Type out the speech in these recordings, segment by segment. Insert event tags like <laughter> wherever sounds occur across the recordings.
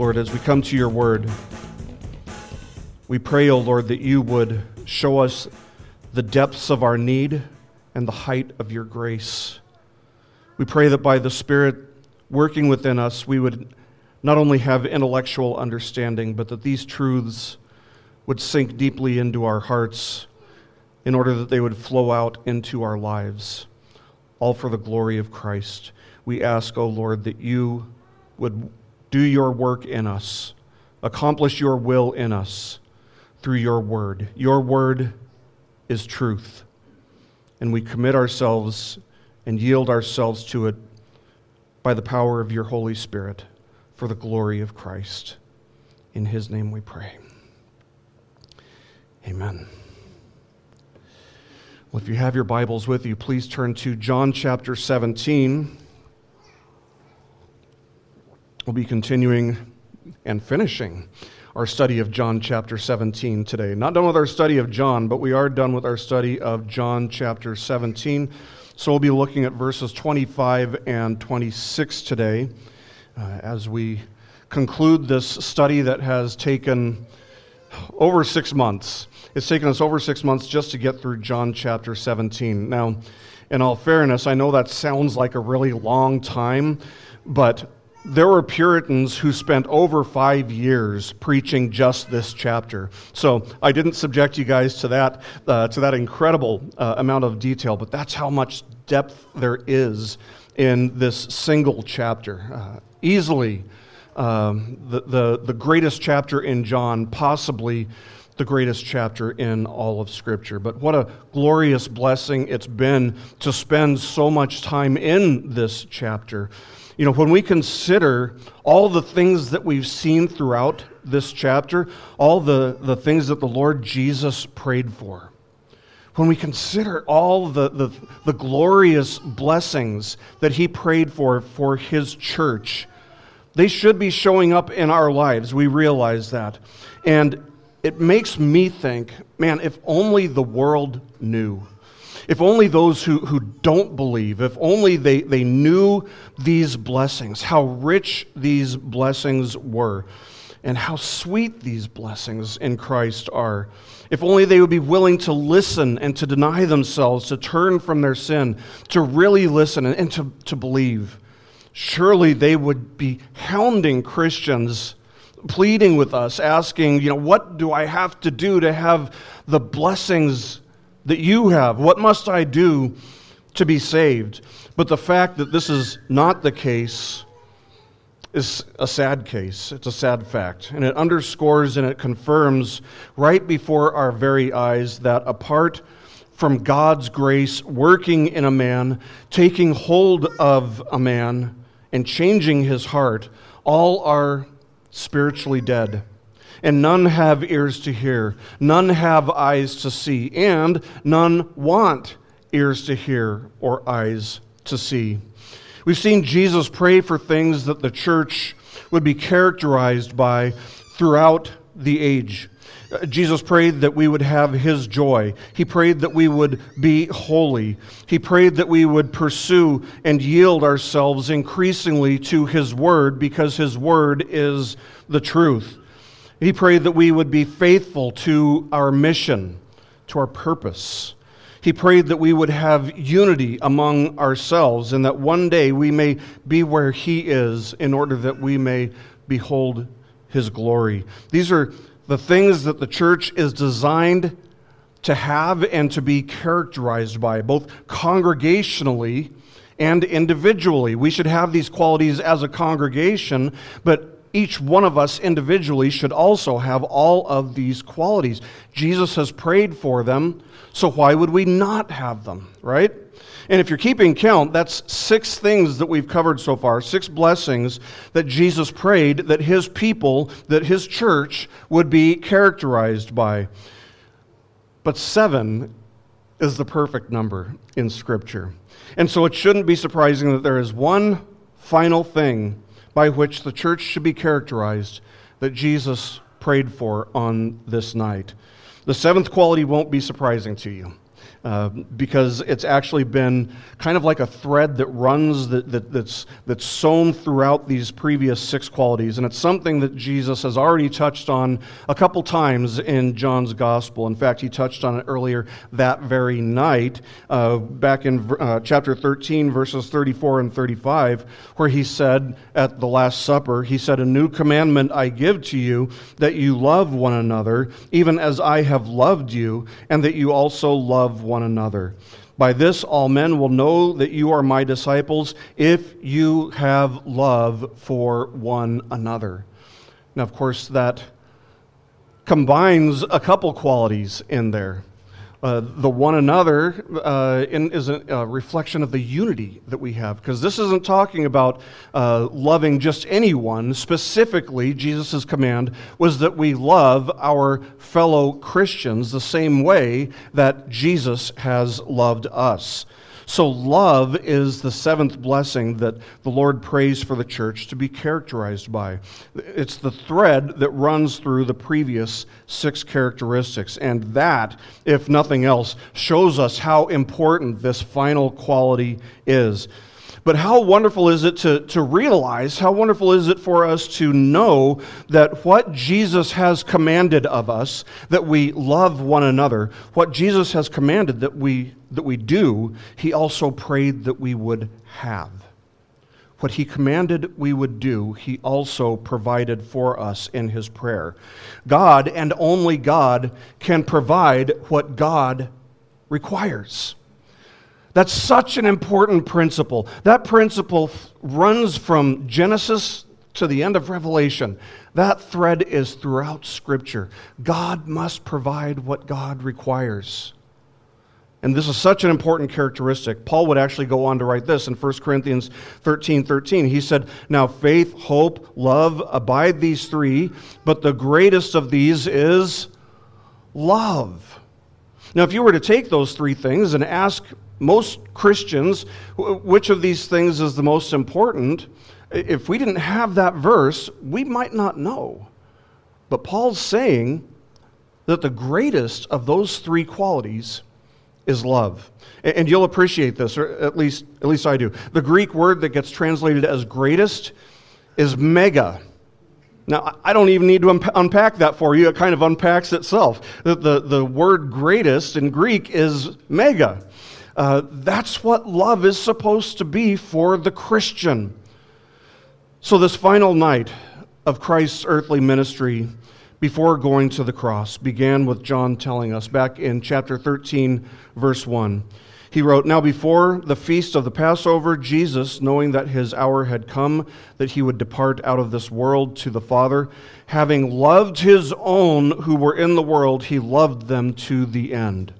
Lord, as we come to your word, we pray, O oh Lord, that you would show us the depths of our need and the height of your grace. We pray that by the Spirit working within us, we would not only have intellectual understanding, but that these truths would sink deeply into our hearts in order that they would flow out into our lives, all for the glory of Christ. We ask, O oh Lord, that you would do your work in us, accomplish your will in us through your word. Your word is truth. And we commit ourselves and yield ourselves to it by the power of your Holy Spirit for the glory of Christ. In his name we pray. Amen. Well, if you have your Bibles with you, please turn to John chapter 17. We'll be continuing and finishing our study of John chapter 17 today. Not done with our study of John, but we are done with our study of John chapter 17. So we'll be looking at verses 25 and 26 today uh, as we conclude this study that has taken over six months. It's taken us over six months just to get through John chapter 17. Now, in all fairness, I know that sounds like a really long time, but there were Puritans who spent over five years preaching just this chapter. So I didn't subject you guys to that, uh, to that incredible uh, amount of detail, but that's how much depth there is in this single chapter. Uh, easily um, the, the, the greatest chapter in John, possibly the greatest chapter in all of Scripture. But what a glorious blessing it's been to spend so much time in this chapter. You know, when we consider all the things that we've seen throughout this chapter, all the, the things that the Lord Jesus prayed for, when we consider all the, the, the glorious blessings that he prayed for for his church, they should be showing up in our lives. We realize that. And it makes me think man, if only the world knew if only those who, who don't believe, if only they, they knew these blessings, how rich these blessings were, and how sweet these blessings in Christ are. If only they would be willing to listen and to deny themselves, to turn from their sin, to really listen and, and to, to believe. Surely they would be hounding Christians, pleading with us, asking, you know, what do I have to do to have the blessings that you have. What must I do to be saved? But the fact that this is not the case is a sad case. It's a sad fact. And it underscores and it confirms right before our very eyes that apart from God's grace working in a man, taking hold of a man, and changing his heart, all are spiritually dead and none have ears to hear, none have eyes to see, and none want ears to hear or eyes to see. We've seen Jesus pray for things that the church would be characterized by throughout the age. Uh, Jesus prayed that we would have his joy. He prayed that we would be holy. He prayed that we would pursue and yield ourselves increasingly to his word because his word is the truth. He prayed that we would be faithful to our mission, to our purpose. He prayed that we would have unity among ourselves and that one day we may be where He is in order that we may behold His glory. These are the things that the church is designed to have and to be characterized by, both congregationally and individually. We should have these qualities as a congregation, but each one of us individually should also have all of these qualities. Jesus has prayed for them, so why would we not have them, right? And if you're keeping count, that's six things that we've covered so far, six blessings that Jesus prayed that his people, that his church would be characterized by. But seven is the perfect number in Scripture. And so it shouldn't be surprising that there is one final thing by which the church should be characterized that Jesus prayed for on this night. The seventh quality won't be surprising to you. Uh, because it's actually been kind of like a thread that runs that, that, that's, that's sewn throughout these previous six qualities. And it's something that Jesus has already touched on a couple times in John's gospel. In fact, he touched on it earlier that very night, uh, back in uh, chapter 13, verses 34 and 35, where he said at the Last Supper, He said, A new commandment I give to you, that you love one another, even as I have loved you, and that you also love one another. By this, all men will know that you are my disciples if you have love for one another. Now, of course, that combines a couple qualities in there. Uh, the one another uh, in, is a, a, reflection of the unity that we have. Because this isn't talking about uh, loving just anyone. Specifically, Jesus' command was that we love our fellow Christians the same way that Jesus has loved us. So, love is the seventh blessing that the Lord prays for the church to be characterized by. It's the thread that runs through the previous six characteristics. And that, if nothing else, shows us how important this final quality is. But how wonderful is it to, to realize, how wonderful is it for us to know that what Jesus has commanded of us, that we love one another, what Jesus has commanded that we, that we do, he also prayed that we would have. What he commanded we would do, he also provided for us in his prayer. God and only God can provide what God requires. That's such an important principle. That principle runs from Genesis to the end of Revelation. That thread is throughout Scripture. God must provide what God requires. And this is such an important characteristic. Paul would actually go on to write this in 1 Corinthians 13 13. He said, Now faith, hope, love abide these three, but the greatest of these is love. Now, if you were to take those three things and ask most Christians, which of these things is the most important? If we didn't have that verse, we might not know. But Paul's saying that the greatest of those three qualities is love. And you'll appreciate this, or at least, at least I do. The Greek word that gets translated as greatest is mega. Now, I don't even need to unpack that for you. It kind of unpacks itself. The, the, the word greatest in Greek is mega. Uh, that's what love is supposed to be for the Christian. So, this final night of Christ's earthly ministry before going to the cross began with John telling us back in chapter 13, verse 1. He wrote, Now before the feast of the Passover, Jesus, knowing that his hour had come, that he would depart out of this world to the Father, having loved his own who were in the world, he loved them to the end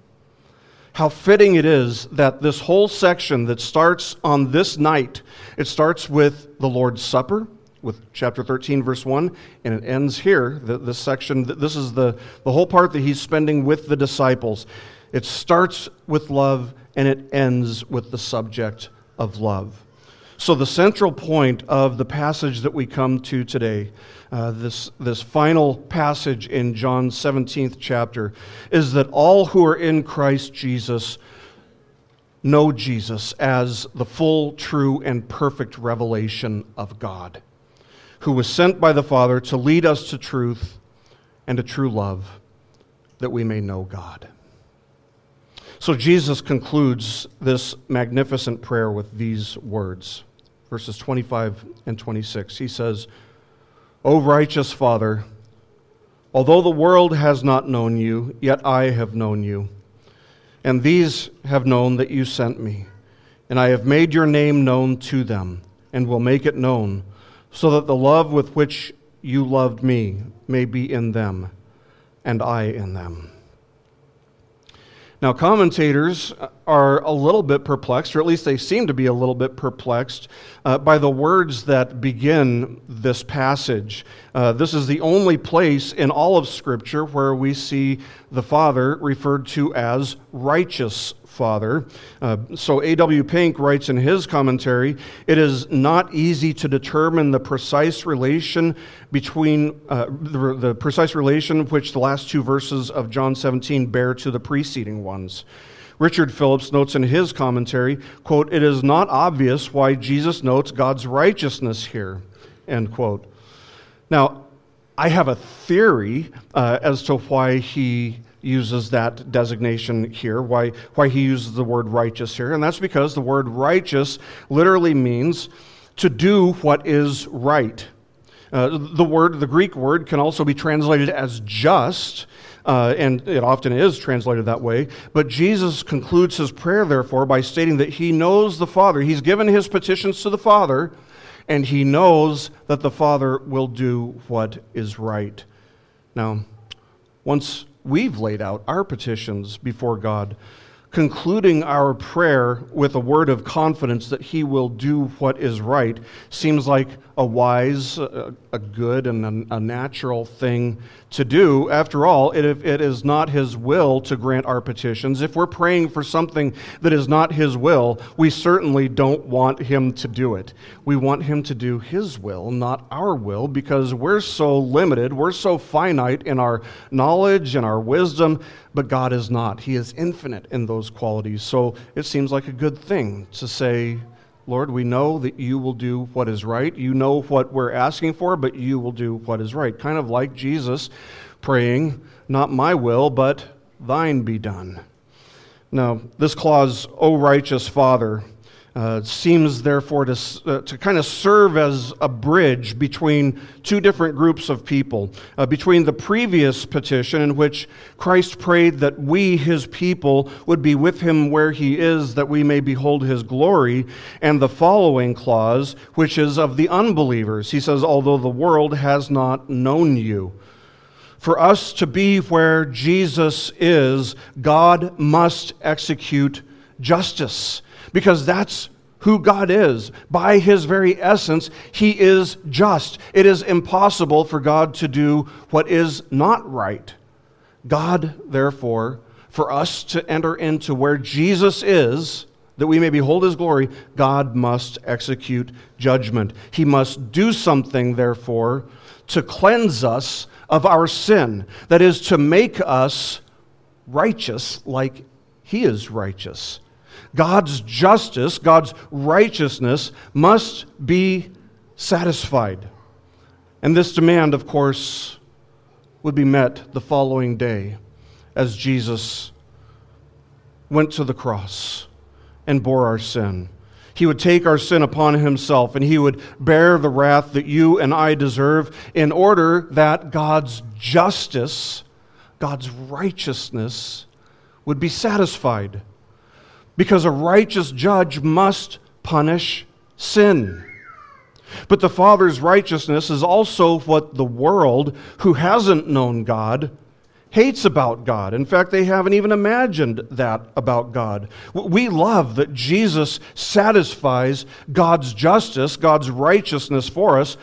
how fitting it is that this whole section that starts on this night, it starts with the Lord's Supper, with chapter 13, verse 1, and it ends here. This section, this is the, the whole part that he's spending with the disciples. It starts with love and it ends with the subject of love. So, the central point of the passage that we come to today, uh, this, this final passage in John's 17th chapter, is that all who are in Christ Jesus know Jesus as the full, true, and perfect revelation of God, who was sent by the Father to lead us to truth and to true love, that we may know God. So Jesus concludes this magnificent prayer with these words verses 25 and 26. He says, O righteous Father, although the world has not known you, yet I have known you. And these have known that you sent me. And I have made your name known to them, and will make it known, so that the love with which you loved me may be in them, and I in them. Now, commentators are a little bit perplexed, or at least they seem to be a little bit perplexed, uh, by the words that begin this passage. Uh, this is the only place in all of Scripture where we see the Father referred to as righteous Father. Uh, so A.W. Pink writes in his commentary it is not easy to determine the precise relation between uh, the, the precise relation which the last two verses of John 17 bear to the preceding ones. Richard Phillips notes in his commentary, quote, "It is not obvious why Jesus notes God's righteousness here." End quote. Now, I have a theory uh, as to why he uses that designation here, why, why he uses the word righteous here, and that's because the word righteous literally means to do what is right. Uh, the word, the Greek word, can also be translated as just, uh, and it often is translated that way. But Jesus concludes his prayer, therefore, by stating that he knows the Father. He's given his petitions to the Father, and he knows that the Father will do what is right. Now, once we've laid out our petitions before God, concluding our prayer with a word of confidence that He will do what is right. Seems like a wise, a, a good, and a, a, natural thing to do. After all, it, it is not His will to grant our petitions. If we're praying for something that is not His will, we certainly don't want Him to do it. We want Him to do His will, not our will, because we're so limited, we're so finite in our knowledge and our wisdom, but God is not. He is infinite in those qualities. So it seems like a good thing to say, Lord, we know that you will do what is right. You know what we're asking for, but you will do what is right. Kind of like Jesus praying, Not my will, but thine be done. Now, this clause, O righteous Father, uh, seems therefore to, uh, to kind of serve as a bridge between two different groups of people. Uh, between the previous petition, in which Christ prayed that we, his people, would be with him where he is, that we may behold his glory, and the following clause, which is of the unbelievers. He says, Although the world has not known you. For us to be where Jesus is, God must execute justice because that's who God is. By his very essence, he is just. It is impossible for God to do what is not right. God, therefore, for us to enter into where Jesus is, that we may behold his glory, God must execute judgment. He must do something, therefore, to cleanse us of our sin. That is, to make us righteous like he is righteous. God's justice, God's righteousness must be satisfied. And this demand, of course, would be met the following day as Jesus went to the cross and bore our sin. He would take our sin upon himself and he would bear the wrath that you and I deserve in order that God's justice, God's righteousness, would be satisfied because a righteous judge must punish sin. But the Father's righteousness is also what the world, who hasn't known God, hates about God. In fact, they haven't even imagined that about God. We love that Jesus satisfies God's justice, God's righteousness for us.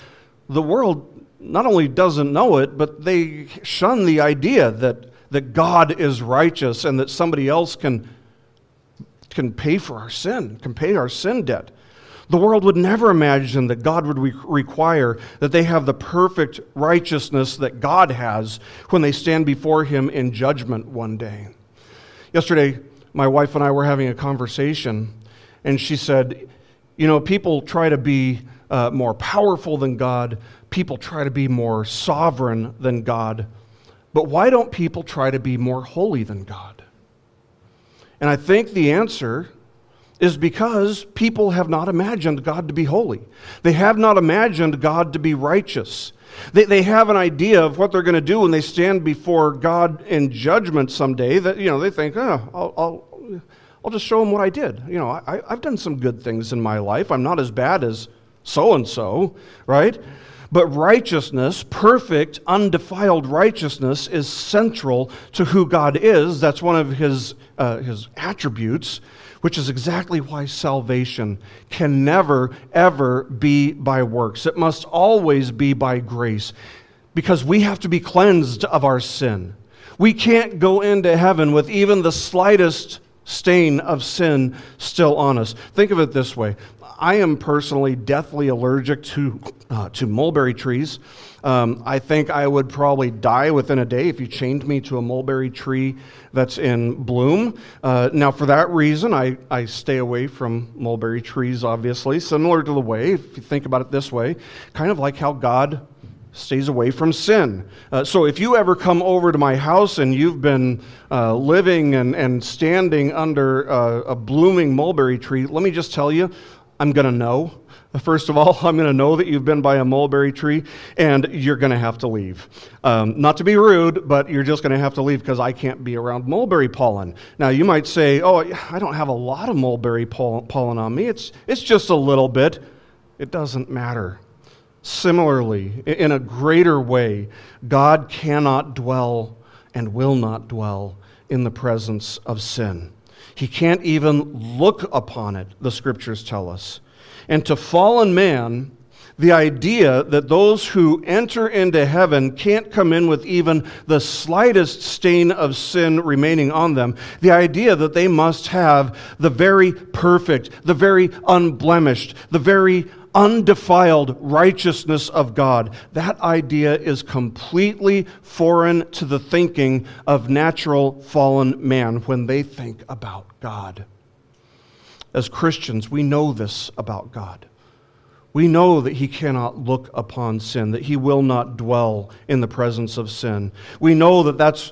The world not only doesn't know it, but they shun the idea that, that God is righteous and that somebody else can can pay for our sin, can pay our sin debt. The world would never imagine that God would re- require that they have the perfect righteousness that God has when they stand before Him in judgment one day. Yesterday, my wife and I were having a conversation, and she said, You know, people try to be uh, more powerful than God, people try to be more sovereign than God, but why don't people try to be more holy than God? And I think the answer is because people have not imagined God to be holy. They have not imagined God to be righteous. They, they have an idea of what they're going to do when they stand before God in judgment someday that, you know, they think, oh, I'll, I'll, I'll just show him what I did. You know, I, I've done some good things in my life. I'm not as bad as so and so, right? But righteousness, perfect, undefiled righteousness, is central to who God is. That's one of his, uh, his attributes, which is exactly why salvation can never, ever be by works. It must always be by grace, because we have to be cleansed of our sin. We can't go into heaven with even the slightest stain of sin still on us. Think of it this way I am personally deathly allergic to, uh, to mulberry trees. Um, I think I would probably die within a day if you chained me to a mulberry tree that's in bloom. Uh, now, for that reason, I, I stay away from mulberry trees, obviously, similar to the way, if you think about it this way, kind of like how God stays away from sin. Uh, so if you ever come over to my house and you've been uh, living and, and standing under uh, a blooming mulberry tree, let me just tell you, I'm going to know. First of all, <laughs> I'm going to know that you've been by a mulberry tree and you're going to have to leave. Um, not to be rude, but you're just going to have to leave because I can't be around mulberry pollen. Now, you might say, Oh, I don't have a lot of mulberry pollen on me. It's, it's just a little bit. It doesn't matter. Similarly, in a greater way, God cannot dwell and will not dwell in the presence of sin. He can't even look upon it, the scriptures tell us. And to fallen man, the idea that those who enter into heaven can't come in with even the slightest stain of sin remaining on them, the idea that they must have the very perfect, the very unblemished, the very undefiled righteousness of God. That idea is completely foreign to the thinking of natural fallen man when they think about God. As Christians, we know this about God. We know that He cannot look upon sin, that He will not dwell in the presence of sin. We know that that's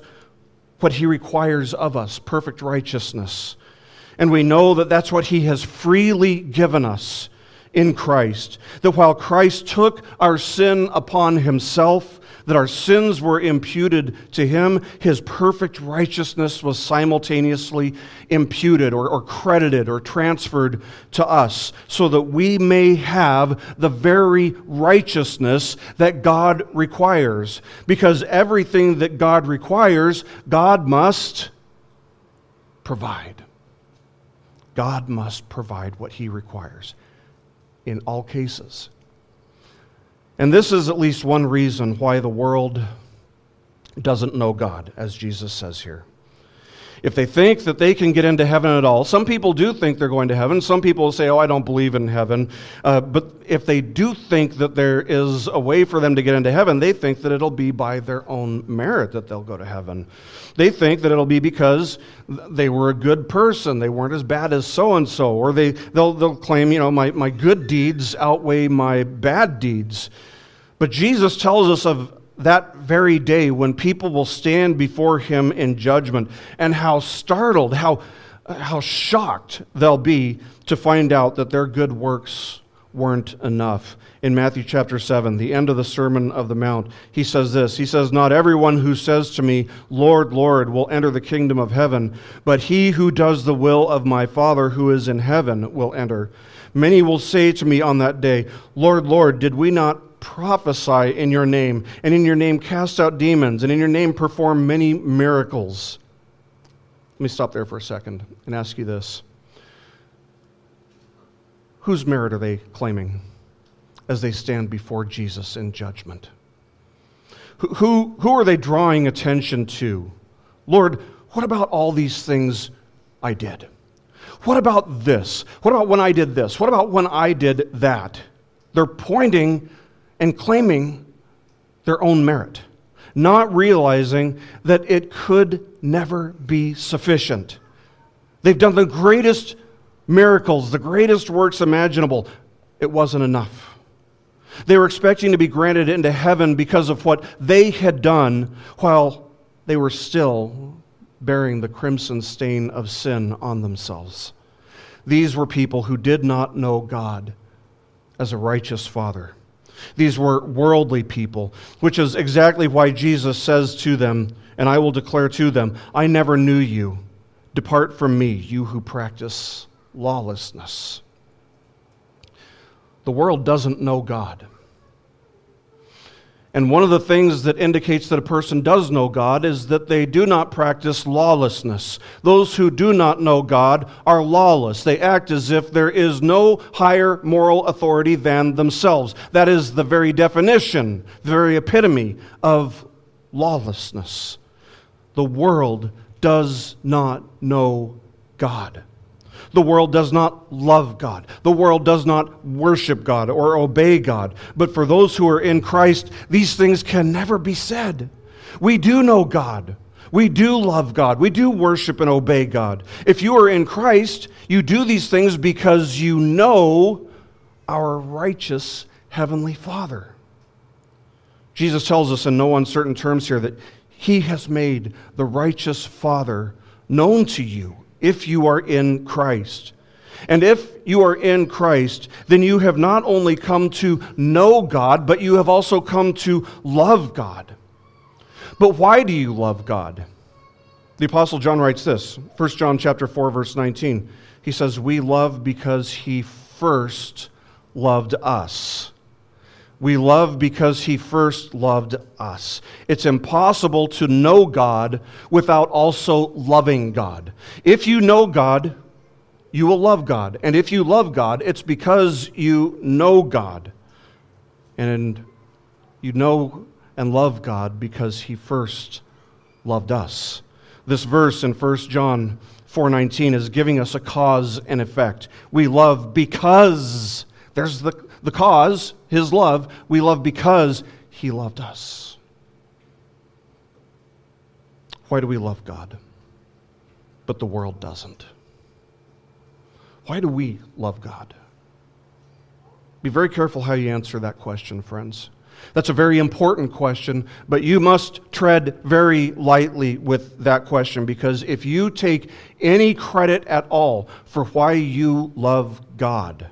what He requires of us perfect righteousness. And we know that that's what He has freely given us in Christ. That while Christ took our sin upon himself, that our sins were imputed to him, his perfect righteousness was simultaneously imputed or, or, credited or transferred to us, so that we may have the very righteousness that God requires. Because everything that God requires, God must provide. God must provide what he requires in all cases. And this is at least one reason why the world doesn't know God, as Jesus says here. If they think that they can get into heaven at all, some people do think they're going to heaven. Some people say, Oh, I don't believe in heaven. Uh, but if they do think that there is a way for them to get into heaven, they think that it'll be by their own merit that they'll go to heaven. They think that it'll be because they were a good person, they weren't as bad as so and so, or they, they'll, they'll claim, you know, my, my good deeds outweigh my bad deeds. But Jesus tells us of that very day when people will stand before him in judgment and how startled, how, how shocked they'll be to find out that their good works weren't enough. In Matthew chapter 7, the end of the Sermon of the Mount, he says this He says, Not everyone who says to me, Lord, Lord, will enter the kingdom of heaven, but he who does the will of my Father who is in heaven will enter. Many will say to me on that day, Lord, Lord, did we not prophesy in your name, and in your name cast out demons, and in your name perform many miracles? Let me stop there for a second and ask you this whose merit are they claiming as they stand before Jesus in judgment? Who, who, who are they drawing attention to? Lord, what about all these things I did? What about this? What about when I did this? What about when I did that? They're pointing and claiming their own merit, not realizing that it could never be sufficient. They've done the greatest miracles, the greatest works imaginable. It wasn't enough. They were expecting to be granted into heaven because of what they had done while they were still bearing the crimson stain of sin on themselves. These were people who did not know God as a righteous Father. These were worldly people, which is exactly why Jesus says to them, and I will declare to them, I never knew you. Depart from me, you who practice lawlessness. The world doesn't know God. And one of the things that indicates that a person does know God is that they do not practice lawlessness. Those who do not know God are lawless. They act as if there is no higher moral authority than themselves. That is the very definition, the very epitome of lawlessness. The world does not know God. The world does not love God. The world does not worship God or obey God. But for those who are in Christ, these things can never be said. We do know God. We do love God. We do worship and obey God. If you are in Christ, you do these things because you know our righteous Heavenly Father. Jesus tells us in no uncertain terms here that He has made the righteous Father known to you if you are in Christ. And if you are in Christ, then you have not only come to know God, but you have also come to love God. But why do you love God? The apostle John writes this, 1 John chapter 4 verse 19. He says, "We love because he first loved us." We love because he first loved us. It's impossible to know God without also loving God. If you know God, you will love God. And if you love God, it's because you know God. And you know and love God because he first loved us. This verse in 1 John 4:19 is giving us a cause and effect. We love because there's the, the cause, his love. We love because he loved us. Why do we love God? But the world doesn't. Why do we love God? Be very careful how you answer that question, friends. That's a very important question, but you must tread very lightly with that question because if you take any credit at all for why you love God,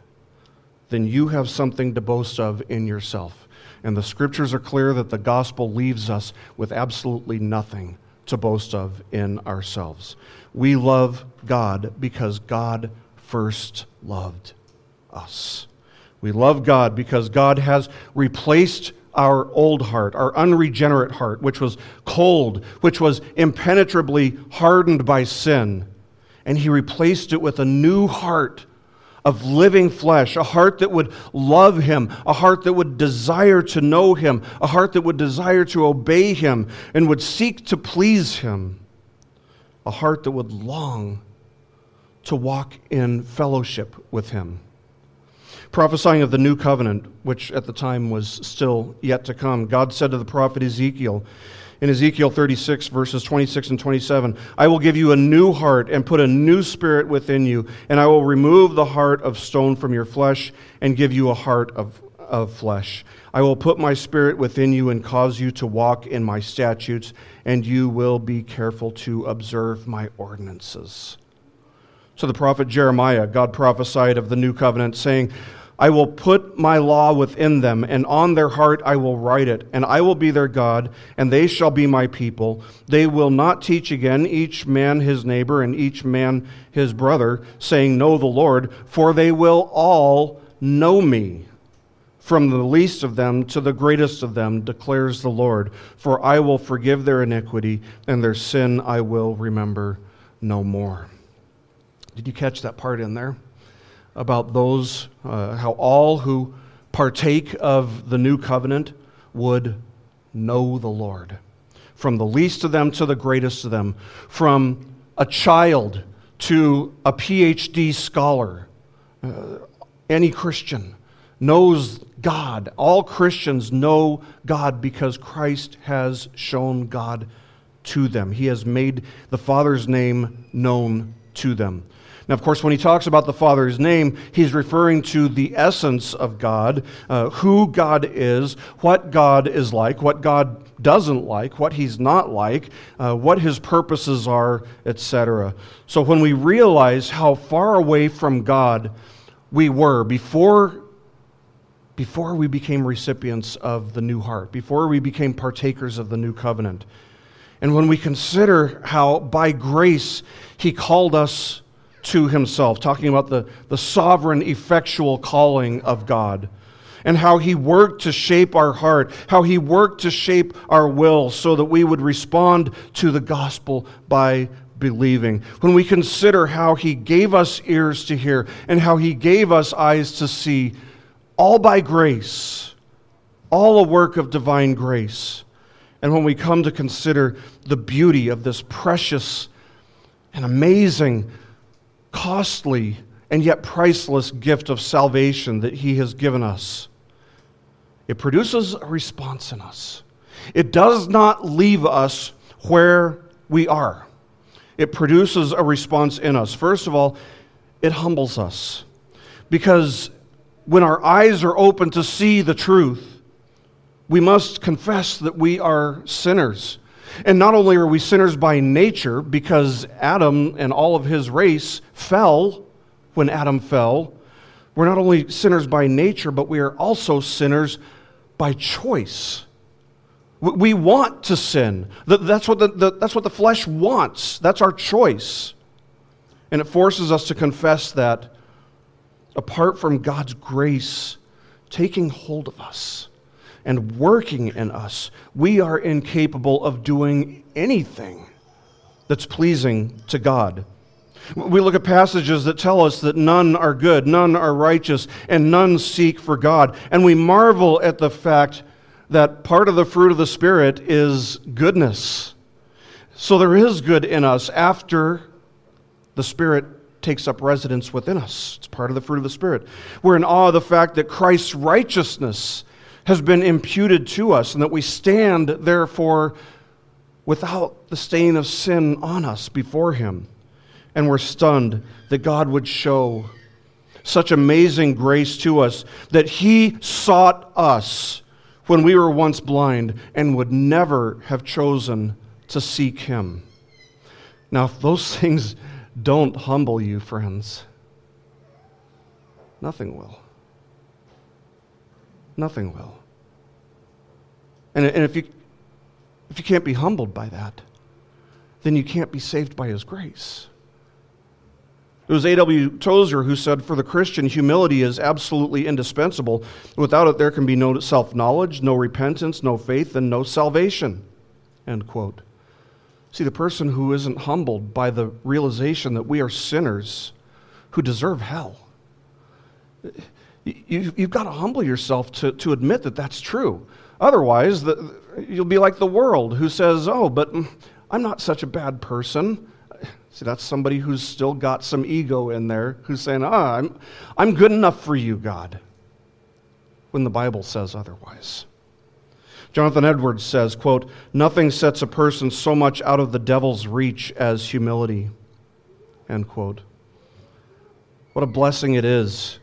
then you have something to boast of in yourself. And the scriptures are clear that the gospel leaves us with absolutely nothing to boast of in ourselves. We love God because God first loved us. We love God because God has replaced our old heart, our unregenerate heart, which was cold, which was impenetrably hardened by sin, and He replaced it with a new heart of living flesh, a heart that would love Him, a heart that would desire to know Him, a heart that would desire to obey Him and would seek to please Him, a heart that would long to walk in fellowship with Him prophesying of the new covenant, which at the time was still yet to come. God said to the prophet Ezekiel, in Ezekiel 36, verses 26 and 27, I will give you a new heart and put a new spirit within you, and I will remove the heart of stone from your flesh and give you a heart of, of flesh. I will put my spirit within you and cause you to walk in my statutes, and you will be careful to observe my ordinances. So the prophet Jeremiah, God prophesied of the new covenant, saying, I will put my law within them, and on their heart I will write it, and I will be their God, and they shall be my people. They will not teach again each man his neighbor and each man his brother, saying, Know the Lord, for they will all know me. From the least of them to the greatest of them, declares the Lord. For I will forgive their iniquity, and their sin I will remember no more. Did you catch that part in there? About those, uh, how all who partake of the new covenant would know the Lord. From the least of them to the greatest of them, from a child to a PhD scholar, uh, any Christian knows God. All Christians know God because Christ has shown God to them. He has made the Father's name known to them. Now, of course, when he talks about the Father's name, he's referring to the essence of God, uh, who God is, what God is like, what God doesn't like, what he's not like, uh, what his purposes are, etc. So when we realize how far away from God we were before, before we became recipients of the new heart, before we became partakers of the new covenant, and when we consider how by grace he called us to himself, talking about the, the sovereign, effectual calling of God and how he worked to shape our heart, how he worked to shape our will so that we would respond to the gospel by believing. When we consider how he gave us ears to hear and how he gave us eyes to see, all by grace, all a work of divine grace. And when we come to consider the beauty of this precious and amazing costly and yet priceless gift of salvation that He has given us, it produces a response in us. It does not leave us where we are. It produces a response in us. First of all, it humbles us. Because when our eyes are open to see the truth, we must confess that we are sinners. And not only are we sinners by nature, because Adam and all of his race fell when Adam fell, we're not only sinners by nature, but we are also sinners by choice. We want to sin. That's what the, the, that's what the flesh wants. That's our choice. And it forces us to confess that apart from God's grace taking hold of us and working in us, we are incapable of doing anything that's pleasing to God. We look at passages that tell us that none are good, none are righteous, and none seek for God. And we marvel at the fact that part of the fruit of the Spirit is goodness. So there is good in us after the Spirit takes up residence within us. It's part of the fruit of the Spirit. We're in awe of the fact that Christ's righteousness has been imputed to us and that we stand, therefore, without the stain of sin on us before Him. And we're stunned that God would show such amazing grace to us that He sought us when we were once blind and would never have chosen to seek Him. Now, if those <laughs> things don't humble you, friends, nothing will. Nothing will. And, and if, you, if you can't be humbled by that, then you can't be saved by His grace. It was A.W. Tozer who said, For the Christian, humility is absolutely indispensable. Without it, there can be no self knowledge, no repentance, no faith, and no salvation. End quote. See, the person who isn't humbled by the realization that we are sinners who deserve hell, you, have got to humble yourself to, to admit that that's true. Otherwise, the, you'll be like the world who says, Oh, but I'm not such a bad person. See, that's somebody who's still got some ego in there who's saying, ah, I'm, I'm good enough for you, God, when the Bible says otherwise. Jonathan Edwards says, quote, Nothing sets a person so much out of the devil's reach as humility, end quote. What a blessing it is.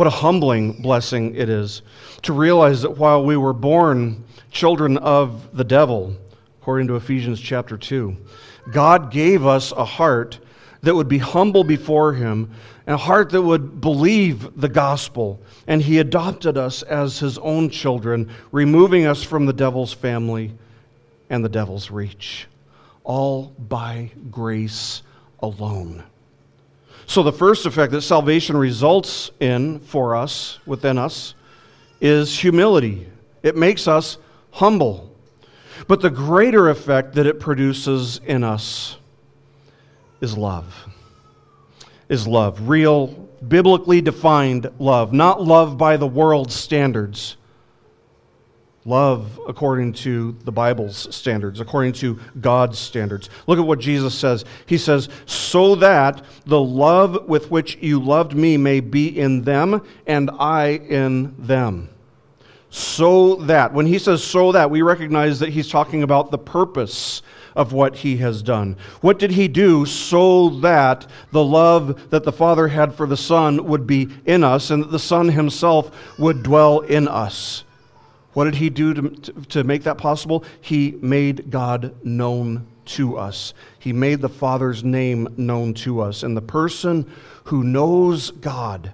What a humbling blessing it is to realize that while we were born children of the devil, according to Ephesians chapter 2, God gave us a heart that would be humble before Him, and a heart that would believe the gospel. And He adopted us as His own children, removing us from the devil's family and the devil's reach, all by grace alone. So, the first effect that salvation results in for us, within us, is humility. It makes us humble but the greater effect that it produces in us is love. Is love. Real, biblically defined love. Not love by the world's standards. Love according to the Bible's standards, according to God's standards. Look at what Jesus says. He says, So that the love with which you loved me may be in them and I in them so that. When he says so that, we recognize that he's talking about the purpose of what he has done. What did he do so that the love that the Father had for the Son would be in us and that the Son himself would dwell in us? What did he do to, to make that possible? He made God known to us. He made the Father's name known to us. And the person who knows God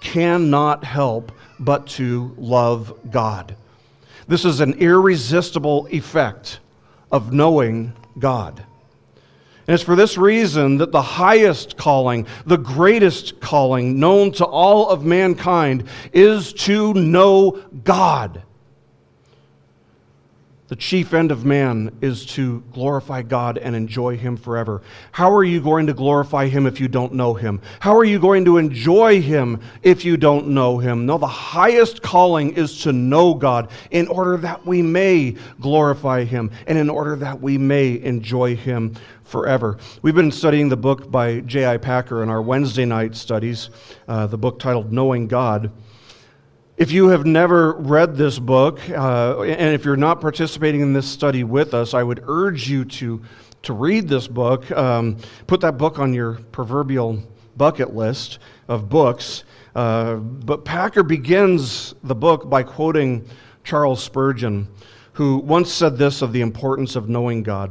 cannot help but to love God. This is an irresistible effect of knowing God. And it's for this reason that the highest calling, the greatest calling known to all of mankind is to know God. The chief end of man is to glorify God and enjoy Him forever. How are you going to glorify Him if you don't know Him? How are you going to enjoy Him if you don't know Him? No, the highest calling is to know God in order that we may glorify Him and in order that we may enjoy Him forever. We've been studying the book by J.I. Packer in our Wednesday night studies, uh, the book titled Knowing God. If you have never read this book, uh, and if you're not participating in this study with us, I would urge you to, to read this book. Um, put that book on your proverbial bucket list of books. Uh, but Packer begins the book by quoting Charles Spurgeon, who once said this of the importance of knowing God.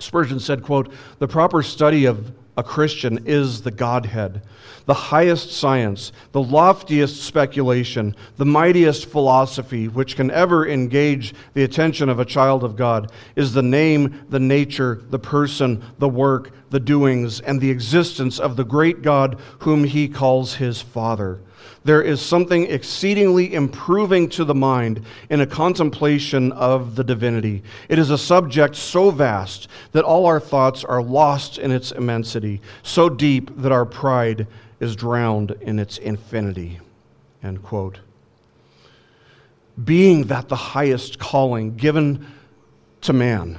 Spurgeon said, quote, "The proper study of a Christian is the Godhead, the highest science, the loftiest speculation, the mightiest philosophy which can ever engage the attention of a child of God is the name, the nature, the person, the work, the doings, and the existence of the great God whom he calls his Father there is something exceedingly improving to the mind in a contemplation of the divinity. It is a subject so vast that all our thoughts are lost in its immensity, so deep that our pride is drowned in its infinity. End quote. Being that the highest calling given to man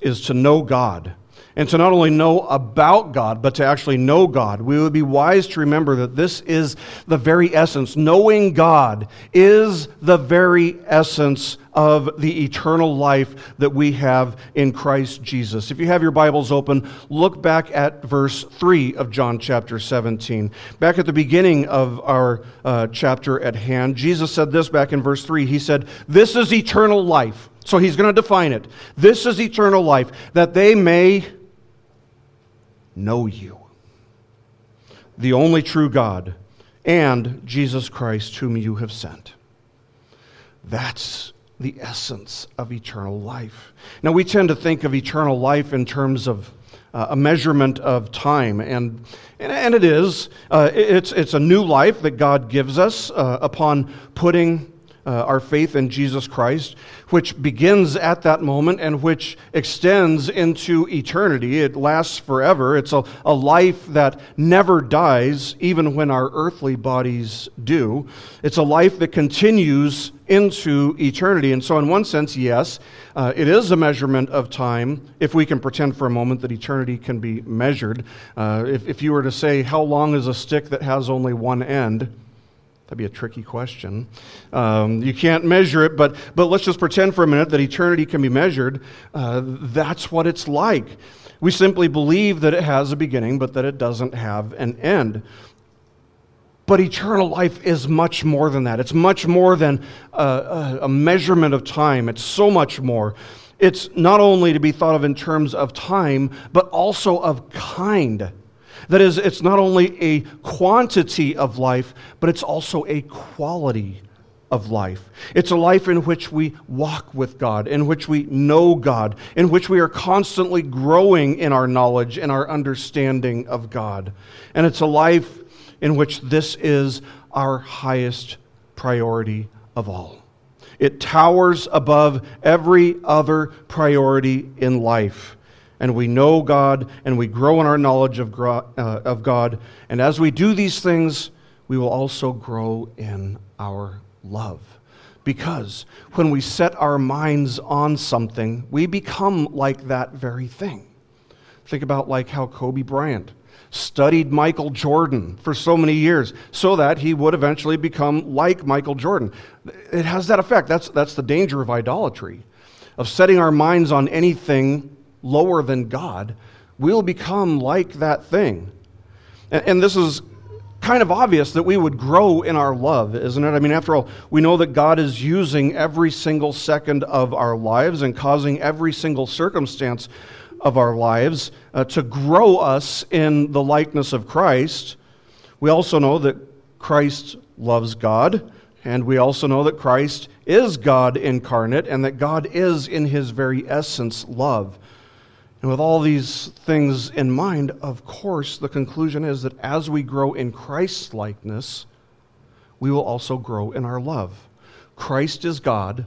is to know God and to not only know about God, but to actually know God. We would be wise to remember that this is the very essence. Knowing God is the very essence of the eternal life that we have in Christ Jesus. If you have your Bibles open, look back at verse 3 of John chapter 17. Back at the beginning of our uh, chapter at hand, Jesus said this back in verse 3. He said, This is eternal life. So he's going to define it. This is eternal life, that they may know you, the only true God, and Jesus Christ, whom you have sent. That's the essence of eternal life. Now, we tend to think of eternal life in terms of uh, a measurement of time, and, and, and it is. Uh, it's, it's a new life that God gives us uh, upon putting uh, our faith in Jesus Christ, which begins at that moment and which extends into eternity. It lasts forever. It's a, a life that never dies, even when our earthly bodies do. It's a life that continues into eternity. And so, in one sense, yes, uh, it is a measurement of time if we can pretend for a moment that eternity can be measured. Uh, if, if you were to say, How long is a stick that has only one end? That'd be a tricky question. Um, you can't measure it, but, but let's just pretend for a minute that eternity can be measured. Uh, that's what it's like. We simply believe that it has a beginning, but that it doesn't have an end. But eternal life is much more than that. It's much more than a, a measurement of time, it's so much more. It's not only to be thought of in terms of time, but also of kind. That is, it's not only a quantity of life, but it's also a quality of life. It's a life in which we walk with God, in which we know God, in which we are constantly growing in our knowledge and our understanding of God. And it's a life in which this is our highest priority of all. It towers above every other priority in life and we know God and we grow in our knowledge of, uh, of God. And as we do these things, we will also grow in our love. Because when we set our minds on something, we become like that very thing. Think about like how Kobe Bryant studied Michael Jordan for so many years so that he would eventually become like Michael Jordan. It has that effect. That's, that's the danger of idolatry, of setting our minds on anything lower than God, we'll become like that thing. And, and this is kind of obvious that we would grow in our love, isn't it? I mean, after all, we know that God is using every single second of our lives and causing every single circumstance of our lives uh, to grow us in the likeness of Christ. We also know that Christ loves God, and we also know that Christ is God incarnate, and that God is, in his very essence, love. And with all these things in mind, of course, the conclusion is that as we grow in Christ's likeness, we will also grow in our love. Christ is God,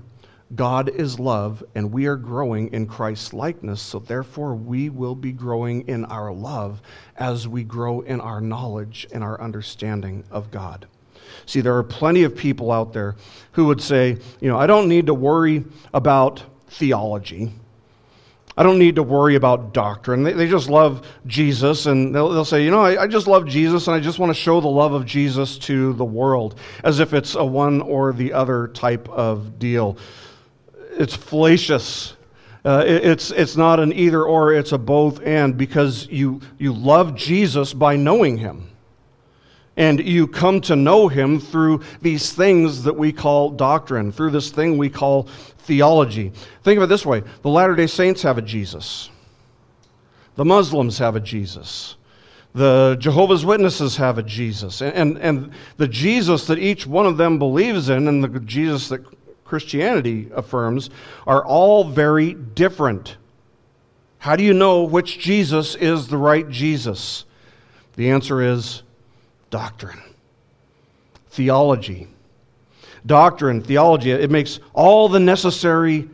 God is love, and we are growing in Christ's likeness, so therefore we will be growing in our love as we grow in our knowledge and our understanding of God. See, there are plenty of people out there who would say, you know, I don't need to worry about theology. I don't need to worry about doctrine. They, they just love Jesus, and they'll, they'll say, you know, I, I just love Jesus, and I just want to show the love of Jesus to the world, as if it's a one or the other type of deal. It's fallacious. Uh, it, it's, it's not an either or, it's a both and, because you, you love Jesus by knowing him. And you come to know him through these things that we call doctrine, through this thing we call theology. Think of it this way the Latter day Saints have a Jesus, the Muslims have a Jesus. The Jehovah's Witnesses have a Jesus. And, and, and the Jesus that each one of them believes in and the Jesus that Christianity affirms are all very different. How do you know which Jesus is the right Jesus? The answer is doctrine, theology. Doctrine, theology, it makes all the necessary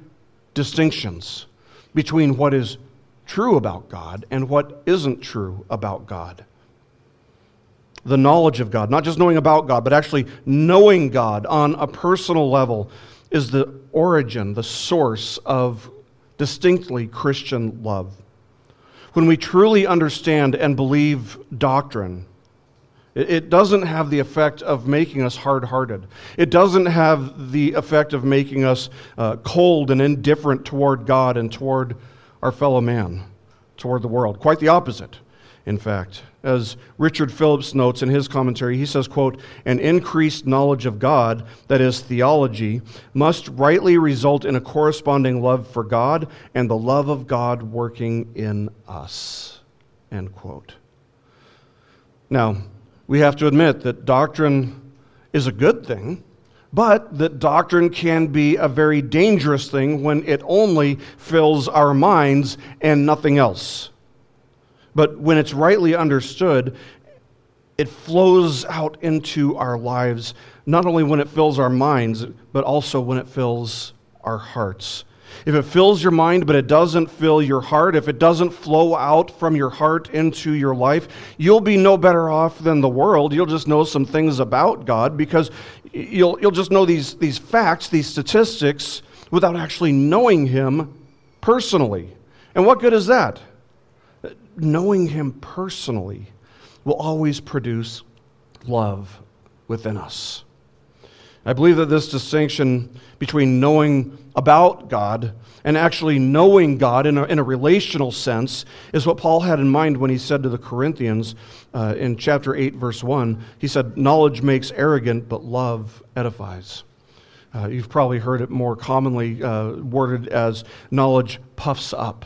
distinctions between what is true about God and what isn't true about God. The knowledge of God, not just knowing about God, but actually knowing God on a personal level, is the origin, the source of distinctly Christian love. When we truly understand and believe doctrine, it doesn't have the effect of making us hard hearted. It doesn't have the effect of making us uh, cold and indifferent toward God and toward our fellow man, toward the world. Quite the opposite, in fact. As Richard Phillips notes in his commentary, he says, quote, an increased knowledge of God, that is theology, must rightly result in a corresponding love for God and the love of God working in us. End quote. Now, we have to admit that doctrine is a good thing, but that doctrine can be a very dangerous thing when it only fills our minds and nothing else. But when it's rightly understood, it flows out into our lives, not only when it fills our minds, but also when it fills our hearts. If it fills your mind but it doesn't fill your heart, if it doesn't flow out from your heart into your life, you'll be no better off than the world. You'll just know some things about God because you'll, you'll just know these, these facts, these statistics, without actually knowing Him personally. And what good is that? Knowing Him personally will always produce love within us. I believe that this distinction between knowing about God and actually knowing God in a, in a relational sense is what Paul had in mind when he said to the Corinthians uh, in chapter 8, verse 1. He said, Knowledge makes arrogant, but love edifies. Uh, you've probably heard it more commonly uh, worded as knowledge puffs up.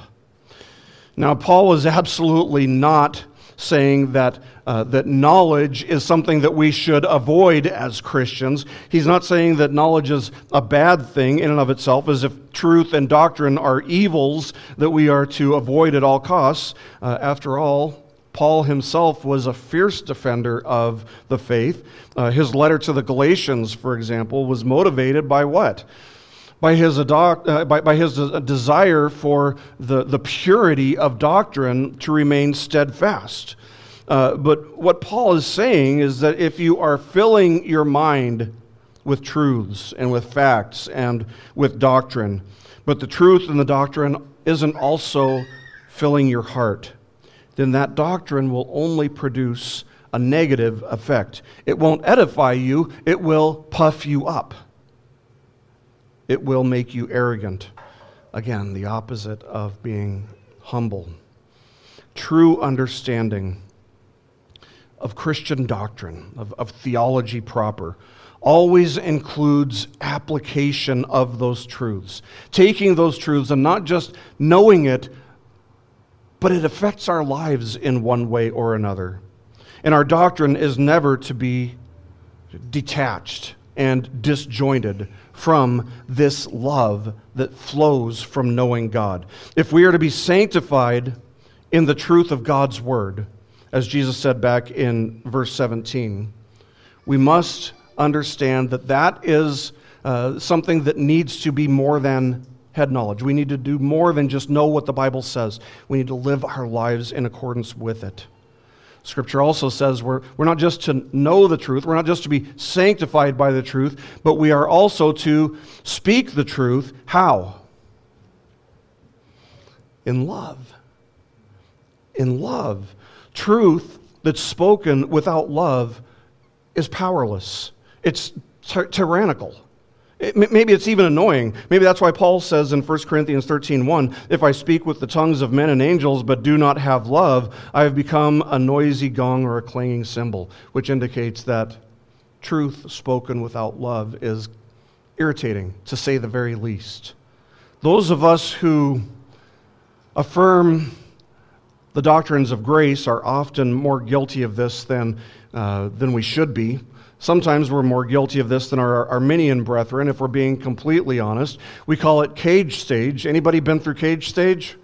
Now, Paul was absolutely not saying that, uh, that knowledge is something that we should avoid as Christians. He's not saying that knowledge is a bad thing in and of itself, as if truth and doctrine are evils that we are to avoid at all costs. Uh, after all, Paul himself was a fierce defender of the faith. Uh, his letter to the Galatians, for example, was motivated by what? By his, adopt, uh, by, by his desire for the, the purity of doctrine to remain steadfast. Uh, but what Paul is saying is that if you are filling your mind with truths and with facts and with doctrine, but the truth and the doctrine isn't also filling your heart, then that doctrine will only produce a negative effect. It won't edify you, it will puff you up it will make you arrogant. Again, the opposite of being humble. True understanding of Christian doctrine, of, of theology proper, always includes application of those truths. Taking those truths and not just knowing it, but it affects our lives in one way or another. And our doctrine is never to be detached and disjointed from this love that flows from knowing God. If we are to be sanctified in the truth of God's word, as Jesus said back in verse 17, we must understand that that is uh, something that needs to be more than head knowledge. We need to do more than just know what the Bible says, we need to live our lives in accordance with it. Scripture also says we're, we're not just to know the truth, we're not just to be sanctified by the truth, but we are also to speak the truth. How? In love. In love. Truth that's spoken without love is powerless, it's ty- tyrannical. It, maybe it's even annoying. Maybe that's why Paul says in 1 Corinthians 13:1, "If I speak with the tongues of men and angels but do not have love, I have become a noisy gong or a clanging cymbal," which indicates that truth spoken without love is irritating to say the very least. Those of us who affirm the doctrines of grace are often more guilty of this than, uh, than we should be. Sometimes we're more guilty of this than our Arminian brethren, if we're being completely honest. We call it cage stage. Anybody been through cage stage?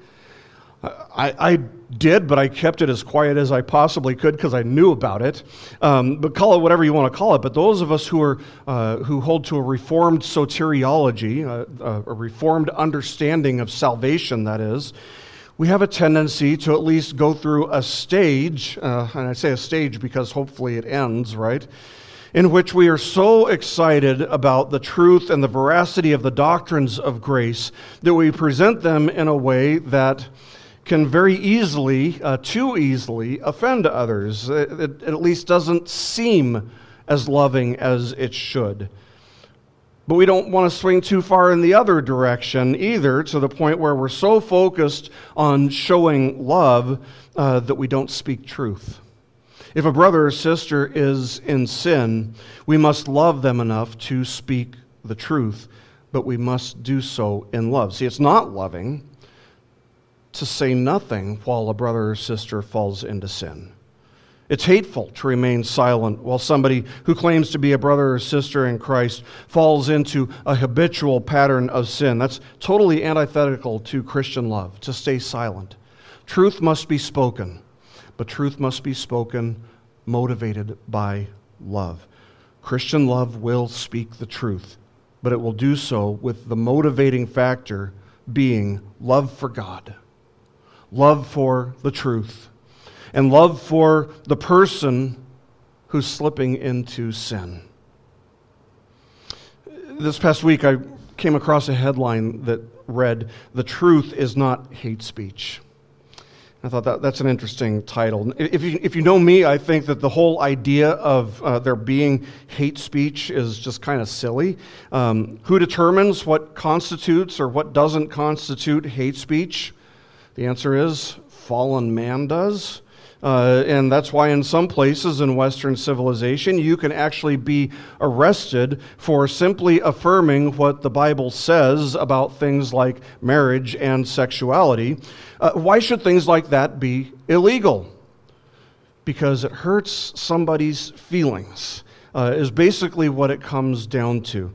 I, I did, but I kept it as quiet as I possibly could because I knew about it. Um, but call it whatever you want to call it. But those of us who are uh, who hold to a reformed soteriology, uh, a reformed understanding of salvation, that is, we have a tendency to at least go through a stage, uh, and I say a stage because hopefully it ends, right? In which we are so excited about the truth and the veracity of the doctrines of grace that we present them in a way that can very easily, uh, too easily, offend others. It, it at least doesn't seem as loving as it should. But we don't want to swing too far in the other direction either, to the point where we're so focused on showing love uh, that we don't speak truth. If a brother or sister is in sin, we must love them enough to speak the truth, but we must do so in love. See, it's not loving to say nothing while a brother or sister falls into sin. It's hateful to remain silent while somebody who claims to be a brother or sister in Christ falls into a habitual pattern of sin. That's totally antithetical to Christian love, to stay silent. Truth must be spoken but truth must be spoken motivated by love. Christian love will speak the truth, but it will do so with the motivating factor being love for God, love for the truth, and love for the person who's slipping into sin. This past week, I came across a headline that read, The Truth is Not Hate Speech. I thought that, that's an interesting title. If you, if you know me, I think that the whole idea of uh, there being hate speech is just kind of silly. Um, who determines what constitutes or what doesn't constitute hate speech? The answer is fallen man does. Uh, and that's why, in some places in Western civilization, you can actually be arrested for simply affirming what the Bible says about things like marriage and sexuality. Uh, why should things like that be illegal? Because it hurts somebody's feelings, uh, is basically what it comes down to.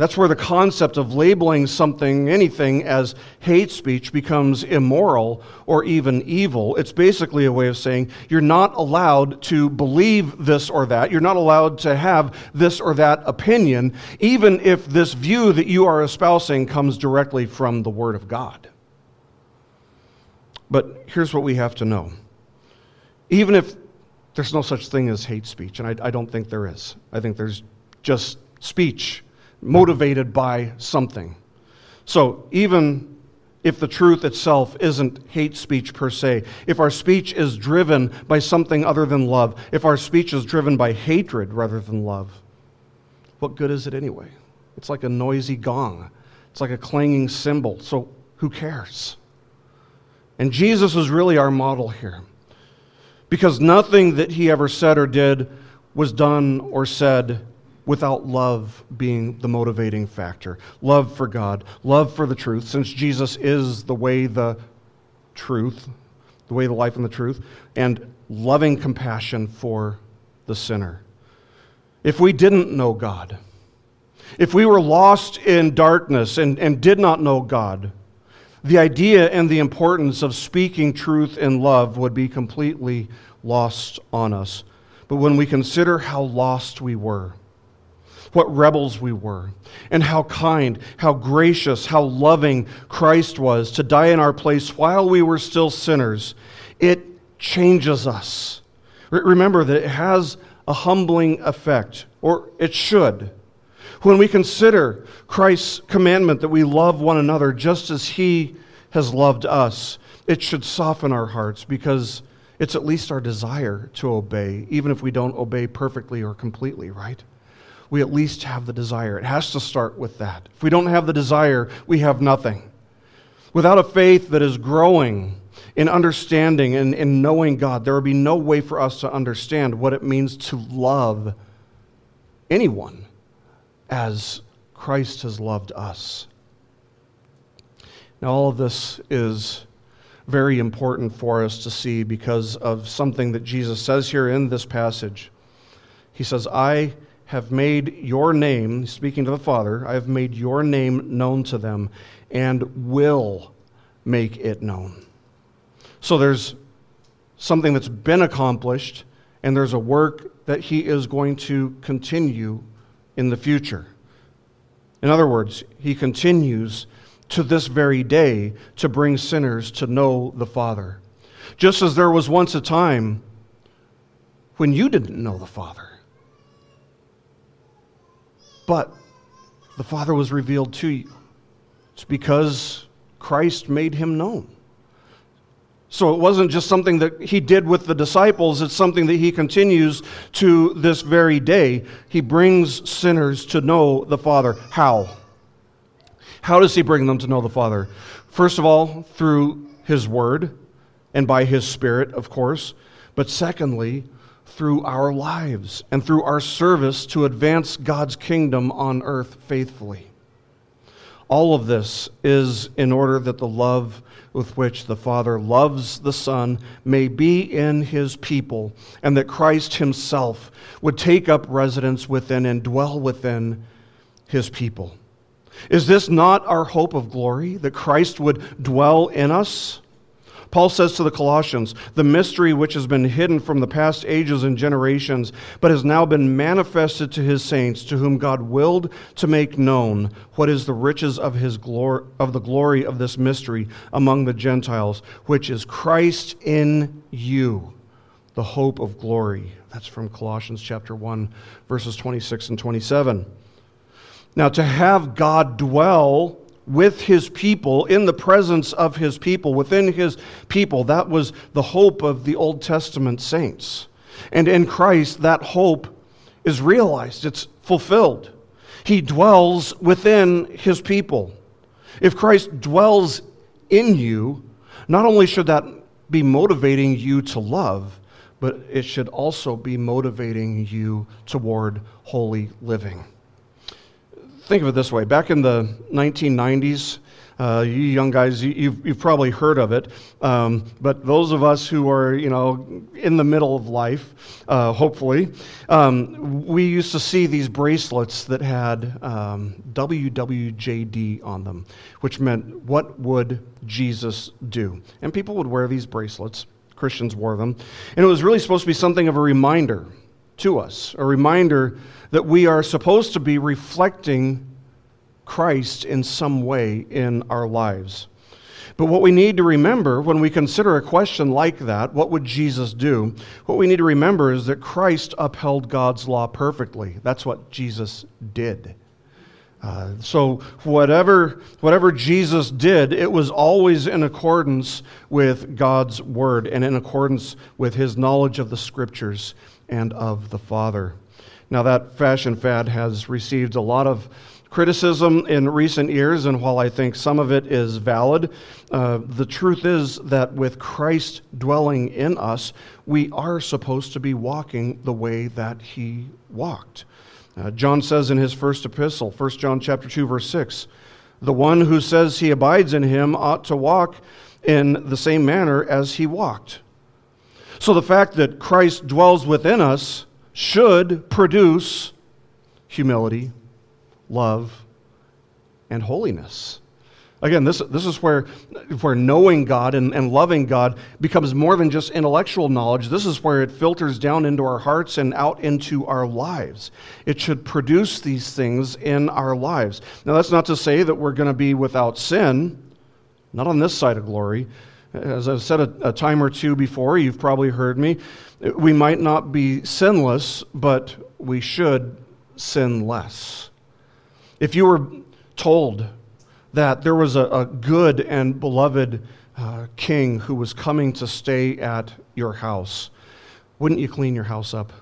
That's where the concept of labeling something, anything, as hate speech becomes immoral or even evil. It's basically a way of saying you're not allowed to believe this or that. You're not allowed to have this or that opinion, even if this view that you are espousing comes directly from the Word of God. But here's what we have to know even if there's no such thing as hate speech, and I, I don't think there is, I think there's just speech motivated by something. So even if the truth itself isn't hate speech per se, if our speech is driven by something other than love, if our speech is driven by hatred rather than love, what good is it anyway? It's like a noisy gong, it's like a clanging cymbal. So who cares? And Jesus is really our model here. Because nothing that he ever said or did was done or said without love being the motivating factor. Love for God, love for the truth, since Jesus is the way, the truth, the way, the life, and the truth, and loving compassion for the sinner. If we didn't know God, if we were lost in darkness and, and did not know God, the idea and the importance of speaking truth in love would be completely lost on us. But when we consider how lost we were, what rebels we were, and how kind, how gracious, how loving Christ was to die in our place while we were still sinners, it changes us. Remember that it has a humbling effect, or it should. When we consider Christ's commandment that we love one another just as he has loved us, it should soften our hearts because it's at least our desire to obey, even if we don't obey perfectly or completely, right? We at least have the desire. It has to start with that. If we don't have the desire, we have nothing. Without a faith that is growing in understanding and in knowing God, there would be no way for us to understand what it means to love anyone as Christ has loved us. Now, all of this is very important for us to see because of something that Jesus says here in this passage. He says, I have made your name, speaking to the Father, I have made your name known to them and will make it known. So there's something that's been accomplished, and there's a work that he is going to continue in the future. In other words, he continues to this very day to bring sinners to know the Father. Just as there was once a time when you didn't know the Father. But the Father was revealed to you. It's because Christ made him known. So it wasn't just something that he did with the disciples, it's something that he continues to this very day. He brings sinners to know the Father. How? How does he bring them to know the Father? First of all, through his word and by his Spirit, of course. But secondly, through our lives and through our service to advance God's kingdom on earth faithfully. All of this is in order that the love with which the Father loves the Son may be in his people, and that Christ himself would take up residence within and dwell within his people. Is this not our hope of glory, that Christ would dwell in us? Paul says to the Colossians, the mystery which has been hidden from the past ages and generations, but has now been manifested to his saints, to whom God willed to make known what is the riches of his glory of the glory of this mystery among the Gentiles, which is Christ in you, the hope of glory. That's from Colossians chapter 1, verses 26 and 27. Now, to have God dwell with his people, in the presence of his people, within his people. That was the hope of the Old Testament saints. And in Christ, that hope is realized, it's fulfilled. He dwells within his people. If Christ dwells in you, not only should that be motivating you to love, but it should also be motivating you toward holy living. Think of it this way back in the 1990s, uh, you young guys, you, have probably heard of it, um, but those of us who are, you know, in the middle of life, uh, hopefully, um, we used to see these bracelets that had um, WWJD on them, which meant, what would Jesus do? And people would wear these bracelets. Christians wore them. And it was really supposed to be something of a reminder to us, a reminder that we are supposed to be reflecting Christ in some way in our lives. But what we need to remember when we consider a question like that, what would Jesus do? What we need to remember is that Christ upheld God's law perfectly. That's what Jesus did. Uh, so whatever whatever Jesus did, it was always in accordance with God's word and in accordance with his knowledge of the scriptures and of the Father. Now, that fashion fad has received a lot of criticism in recent years, and while I think some of it is valid, uh, the truth is that with Christ dwelling in us, we are supposed to be walking the way that he walked. Uh, John says in his first epistle, 1 John chapter 2 verse 6, the one who says he abides in him ought to walk in the same manner as he walked. So the fact that Christ dwells within us should produce humility, love, and holiness. Again, this, this is where, where knowing God and, and loving God becomes more than just intellectual knowledge. This is where it filters down into our hearts and out into our lives. It should produce these things in our lives. Now, that's not to say that we're going to be without sin, not on this side of glory. As I've said a, a time or two before, you've probably heard me. We might not be sinless, but we should sin less. If you were told that there was a, a good and beloved uh, king who was coming to stay at your house, wouldn't you clean your house up?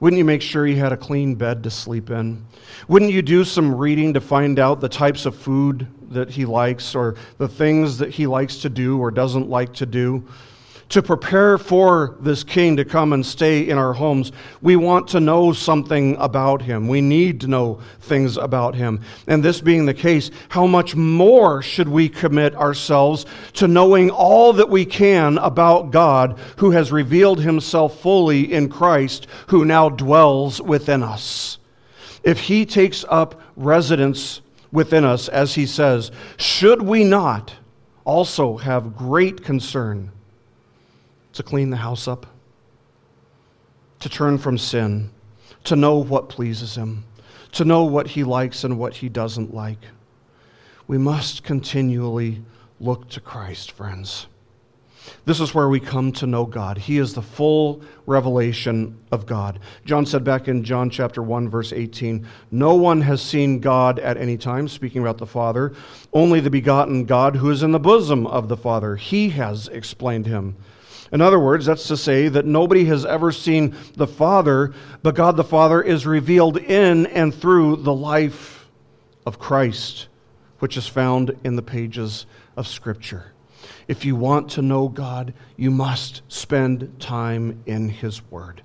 Wouldn't you make sure you had a clean bed to sleep in? Wouldn't you do some reading to find out the types of food that he likes or the things that he likes to do or doesn't like to do? to prepare for this king to come and stay in our homes, we want to know something about him. We need to know things about him. And this being the case, how much more should we commit ourselves to knowing all that we can about God who has revealed himself fully in Christ, who now dwells within us? If he takes up residence within us, as he says, should we not also have great concern? to clean the house up, to turn from sin, to know what pleases Him, to know what He likes and what He doesn't like. We must continually look to Christ, friends. This is where we come to know God. He is the full revelation of God. John said back in John chapter 1 verse 18, "No one has seen God at any time, speaking about the Father, only the begotten God who is in the bosom of the Father. He has explained him." In other words, that's to say that nobody has ever seen the Father, but God the Father is revealed in and through the life of Christ, which is found in the pages of Scripture. If you want to know God, you must spend time in His Word.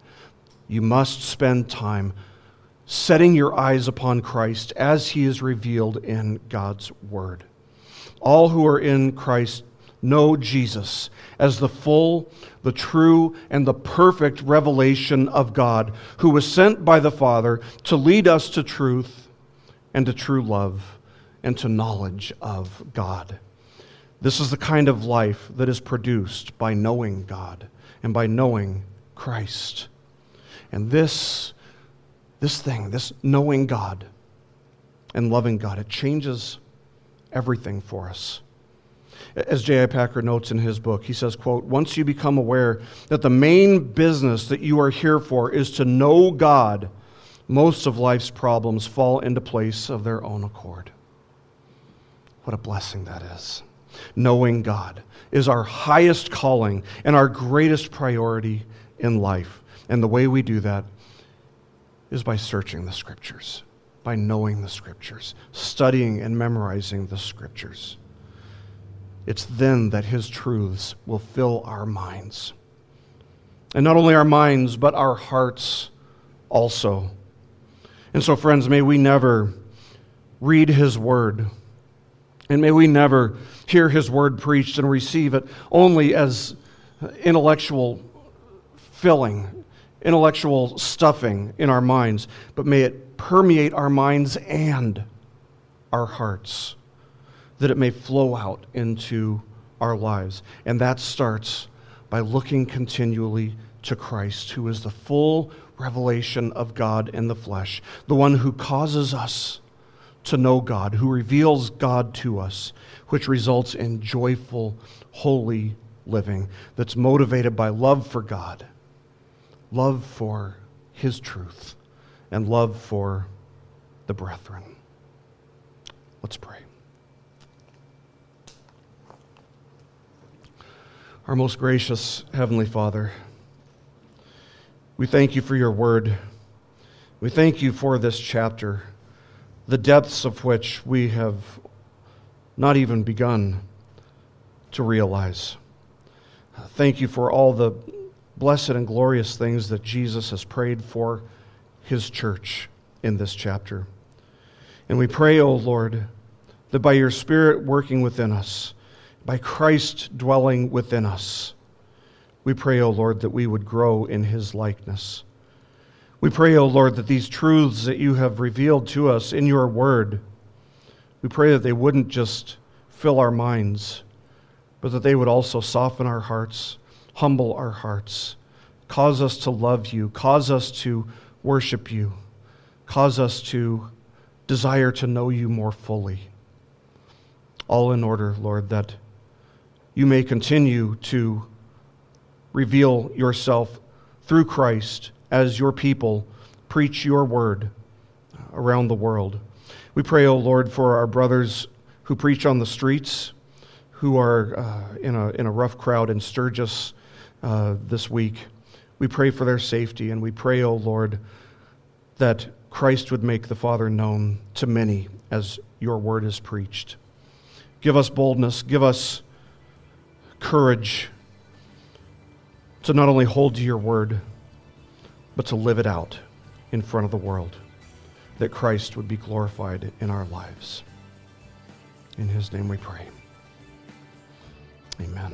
You must spend time setting your eyes upon Christ as He is revealed in God's Word. All who are in Christ know Jesus as the full, the true, and the perfect revelation of God, who was sent by the Father to lead us to truth and to true love and to knowledge of God. This is the kind of life that is produced by knowing God and by knowing Christ. And this, this thing, this knowing God and loving God, it changes everything for us. As J.I. Packer notes in his book, he says, quote, Once you become aware that the main business that you are here for is to know God, most of life's problems fall into place of their own accord. What a blessing that is. Knowing God is our highest calling and our greatest priority in life. And the way we do that is by searching the Scriptures, by knowing the Scriptures, studying and memorizing the Scriptures. It's then that His truths will fill our minds. And not only our minds, but our hearts also. And so, friends, may we never read His Word, and may we never hear His Word preached and receive it only as intellectual filling, intellectual stuffing in our minds, but may it permeate our minds and our hearts that it may flow out into our lives. And that starts by looking continually to Christ, who is the full revelation of God in the flesh, the one who causes us to know God, who reveals God to us, which results in joyful, holy living that's motivated by love for God, love for His truth, and love for the brethren. Let's pray. Our most gracious Heavenly Father, we thank you for your word. We thank you for this chapter, the depths of which we have not even begun to realize. Thank you for all the blessed and glorious things that Jesus has prayed for his church in this chapter. And we pray, O oh Lord, that by your Spirit working within us, by Christ dwelling within us. We pray, O oh Lord, that we would grow in his likeness. We pray, O Lord, that these truths that you have revealed to us in your word We pray that they wouldn't just fill our minds, but that they would also soften our hearts, humble our hearts, cause us to love you, cause us to worship you, cause us to desire to know you more fully. All in order, Lord, that you may continue to reveal yourself through Christ as your people preach your word around the world. We pray, O oh Lord, for our brothers who preach on the streets, who are uh, in, a, in a rough crowd in Sturgis uh, this week. We pray for their safety, and we pray, O oh Lord, that Christ would make the Father known to many as your word is preached. Give us boldness, give us courage to not only hold to your word, but to live it out in front of the world, that Christ would be glorified in our lives. In his name we pray. Amen.